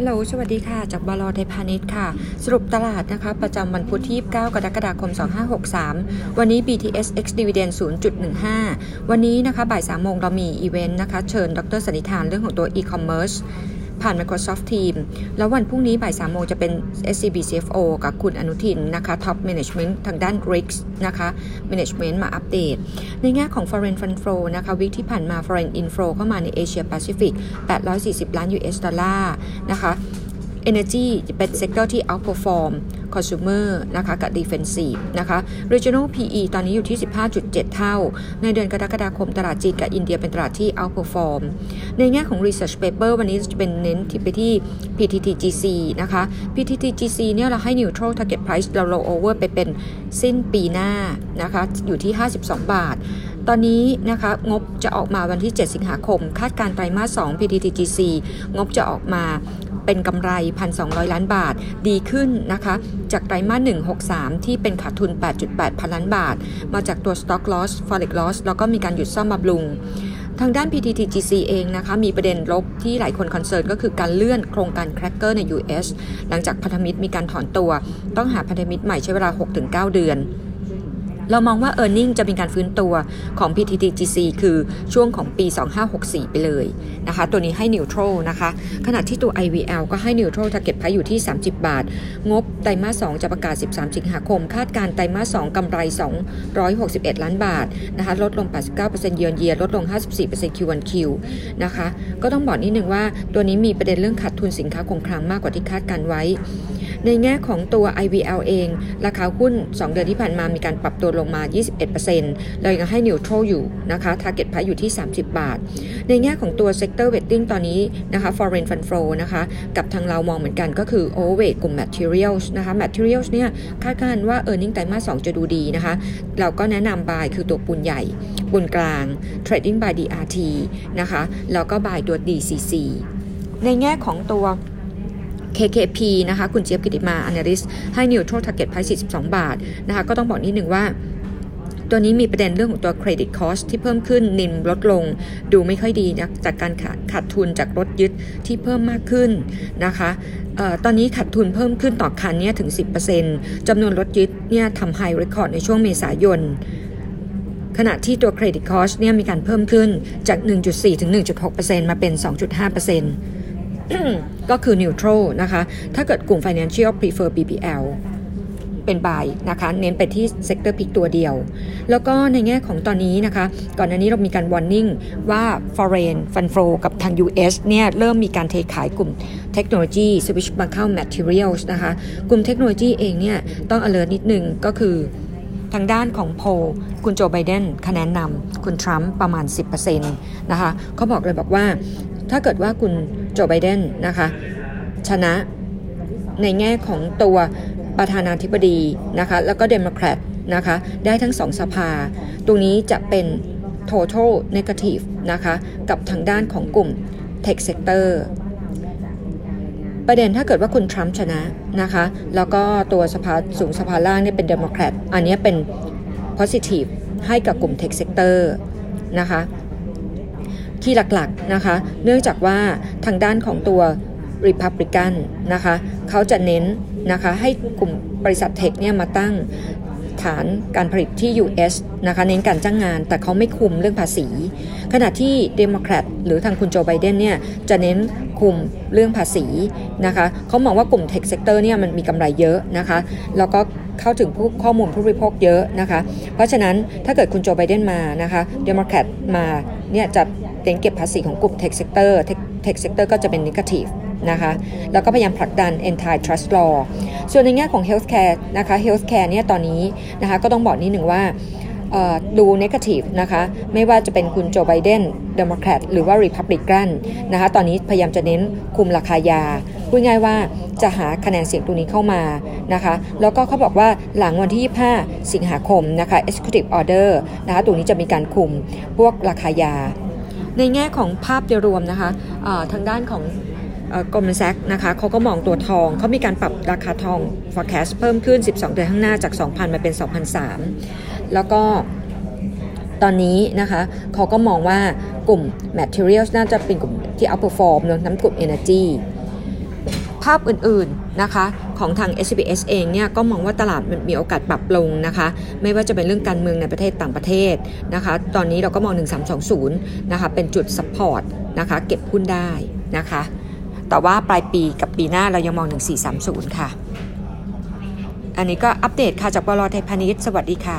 ฮัลโหล สวัสดีค่ะ จากบลไทยพาณิชย์ค่ะ สรุปตลาดนะคะ ประจำวันพุธที่ 29 กรกฎาคม 2563 วันนี้ BTS ex dividend 0.15 วันนี้นะคะ บ่าย 3 โมงเรามีอีเวนต์นะคะ เชิญ ดรสันนิธานเรื่องของตัว e-commerce ผ่าน Microsoft Teams แล้ววันพรุ่งนี้บ่าย3โมงจะเป็น SCB CFO กับคุณอนุทินนะคะ Top Management ทางด้าน Risk นะคะ Management มาอัปเดต ในแง่ของ Foreign Fund Flow นะคะ week ที่ผ่านมา Foreign Inflow เข้ามาในเอเชียแปซิฟิก840 ล้าน US ดอลลาร์นะคะ Energy เป็น sector ที่ outperform consumer นะคะกับ defensive นะคะ regional PE ตอนนี้อยู่ที่ 15.7 เท่า ในเดือนกรกฎาคมตลาดจีนกับอินเดียเป็นตลาดที่ outperform ในแง่ของ research paper วันนี้จะเป็นเน้นที่ไปที่ PTTGC นะคะ PTTGC เนี่ยเราให้ neutral target price เรา roll over ไปเป็นสิ้นปีหน้านะคะอยู่ที่ 52 บาทตอนนี้นะคะงบจะออกมาวันที่ 7 สิงหาคม คาดการไตรมาส 2 PTTGC งบจะออกมา เป็นกำไร 1,200 ล้านบาท ดีขึ้นนะคะ จากไตรมาส163 ที่เป็นขาดทุน 8.8 พันล้านบาท มาจากตัว stock loss forex loss แล้วก็มีการหยุดซ่อมบำรุงทางด้าน PTTGC เองนะคะ มีประเด็นลบที่หลายคนคอนเซิร์นก็คือการเลื่อนโครงการแครกเกอร์ใน US หลังจากพันธมิตรมีการถอนตัว ต้องหาพันธมิตรใหม่ใช้เวลา 6-9 เดือน เรามองว่า e a r n i n g จะมีการฟื้นตัวของ PTTGC คือช่วงของปี 2564 ไปเลยนะคะ ตัวนี้ให้ neutral นะคะ ขณะที่ตัว IVL ก็ให้ neutral target price อยู่ที่ 30 บาท งบไตรมาส 2 จะประกาศ 13 สิงหาคม คาดการไตรมาส 2กำไร 261 ล้านบาทนะคะ ลดลง 89%เยือนเยียลดลง 54% Q1Q นะคะ ก็ต้องบอกนิดนึงว่าตัวนี้มีประเด็นเรื่องขาดทุนสินค้าคงคลังมากกว่าที่คาดการไว้ ในแง่ของตัว IVL เอง ราคาหุ้น 2 เดือนที่ผ่านมามีการปรับตัวลงมา 21%เรายังให้ neutral อยู่นะคะ target price อยู่ที่ 30 บาท ในแง่ของตัว sector weighting ตอนนี้นะคะ foreign fund flow นะคะกับทางเรามองเหมือนกันก็คือ overweight กลุ่ม materials นะคะ materials เนี่ยคาดการณ์ว่า earning ไตรมาส2จะดูดีนะคะ เราก็แนะนำ buy คือตัวปูนใหญ่ปูนกลาง trading by DRT นะคะแล้วก็ buy ตัว DCC ในแง่ของตัว KKP นะคะคุณเจี๊ยบกิติมา analyst ให้ neutral target price 42 บาทนะคะก็ต้องบอกนิดนึงว่าตัวนี้มีประเด็นเรื่องของตัว credit cost ที่เพิ่มขึ้นนิมลดลง ดูไม่ค่อยดีนะจากการขาดขาดทุนจากรถยึดที่เพิ่มมากขึ้นนะคะออตอนนี้ขาดทุนเพิ่มขึ้นต่อคันเนี่ยถึง 10%จำนวนรถยึดเนี่ยทำไฮเรคคอร์ดในช่วงเมษายน ขณะที่ตัว credit cost เนี่ยมีการเพิ่มขึ้นจาก 1.4 ถึง 1.6%มาเป็น 2.5% ก็คือ neutral นะคะ ถ้าเกิดกลุ่ม financial prefer BBL เป็น buy นะคะ เน้นไปที่ sector pick ตัวเดียว แล้วก็ในแง่ของตอนนี้นะคะ ก่อนหน้านี้เรามีการ warning ว่า foreign fund flow กับทาง US เนี่ย เริ่มมีการเทขายกลุ่มเทคโนโลยี switch มาเข้า materials นะคะ กลุ่มเทคโนโลยีเองเนี่ย ต้อง alert นิดนึงก็คือทางด้านของโพลคุณโจไบเดนคะแนนนำคุณทรัมป์ประมาณ 10%นะคะเขาบอกเลยบอกว่า ถ้าเกิดว่าคุณโจไบเดนนะคะ ชนะในแง่ของตัวประธานาธิบดีนะคะ แล้วก็เดโมแครตนะคะ ได้ทั้งสองสภา ตรงนี้จะเป็น total negative นะคะ กับทางด้านของกลุ่ม tech sector ประเด็นถ้าเกิดว่าคุณทรัมป์ชนะนะคะ แล้วก็ตัวสภาสูงสภาล่างเนี่ยเป็นเดโมแครตอันนี้เป็น positive ให้กับกลุ่ม tech sector นะคะ ที่หลักๆนะคะเนื่องจากว่าทางด้านของตัว Republican นะคะเขาจะเน้นนะคะให้กลุ่มบริษัท tech เนี่ยมาตั้งฐานการผลิตที่ US นะคะเน้นการจ้างงาน แต่เขาไม่คุมเรื่องภาษี ขณะที่เดโมแครตหรือทางคุณโจไบเดนเนี่ยจะเน้นคุมเรื่องภาษีนะคะเขามองว่ากลุ่ม tech sector เนี่ยมันมีกำไรเยอะนะคะแล้วก็เข้าถึงผู้ข้อมูลผู้บริโภคเยอะนะคะ เพราะฉะนั้นถ้าเกิดคุณโจไบเดนมานะคะเดโมแครตมาเนี่ยจะ เน้นเก็บภาษีของกลุ่ม tech sector tech sector ก็จะเป็น negative นะคะแล้วก็พยายามผลักดัน anti trust law ส่วนในแง่ของ healthcare นะคะ healthcare เนี่ยตอนนี้นะคะก็ต้องบอกนิดหนึ่งว่าดู negative นะคะไม่ว่าจะเป็นคุณโจไบเดนเดโมแครตหรือว่า Republican นะคะตอนนี้พยายามจะเน้นคุมราคายา พูดง่ายว่าจะหาคะแนนเสียงตรงนี้เข้ามานะคะแล้วก็เขาบอกว่าหลังวันที่ 25 สิงหาคมนะคะ executive order นะคะตรงนี้จะมีการคุมพวกราคายา ในแง่ของภาพโดยรวมนะคะทางด้านของกลมแซกนะคะเขาก็มองตัวทอง เขามีการปรับราคาทอง forecast เพิ่มขึ้น 12 เดือนข้างหน้าจาก 2,000 มาเป็น 2,003 แล้วก็ตอนนี้นะคะเขาก็มองว่ากลุ่ม materials น่าจะเป็นกลุ่มที่ outperform นะคะ นำกลุ่ม energy ภาพอื่น นะคะของทาง SCBS เองเนี่ยก็มองว่าตลาดมันมีโอกาสปรับลงนะคะ ไม่ว่าจะเป็นเรื่องการเมืองในประเทศต่างประเทศนะคะ ตอนนี้เราก็มอง 1320 นะคะ เป็นจุด support นะคะ เก็บหุ้นได้นะคะ แต่ว่าปลายปีกับปีหน้าเรายังมอง 1430 ค่ะ อันนี้ก็อัปเดตค่ะจากบลไทยพาณิชย์สวัสดีค่ะ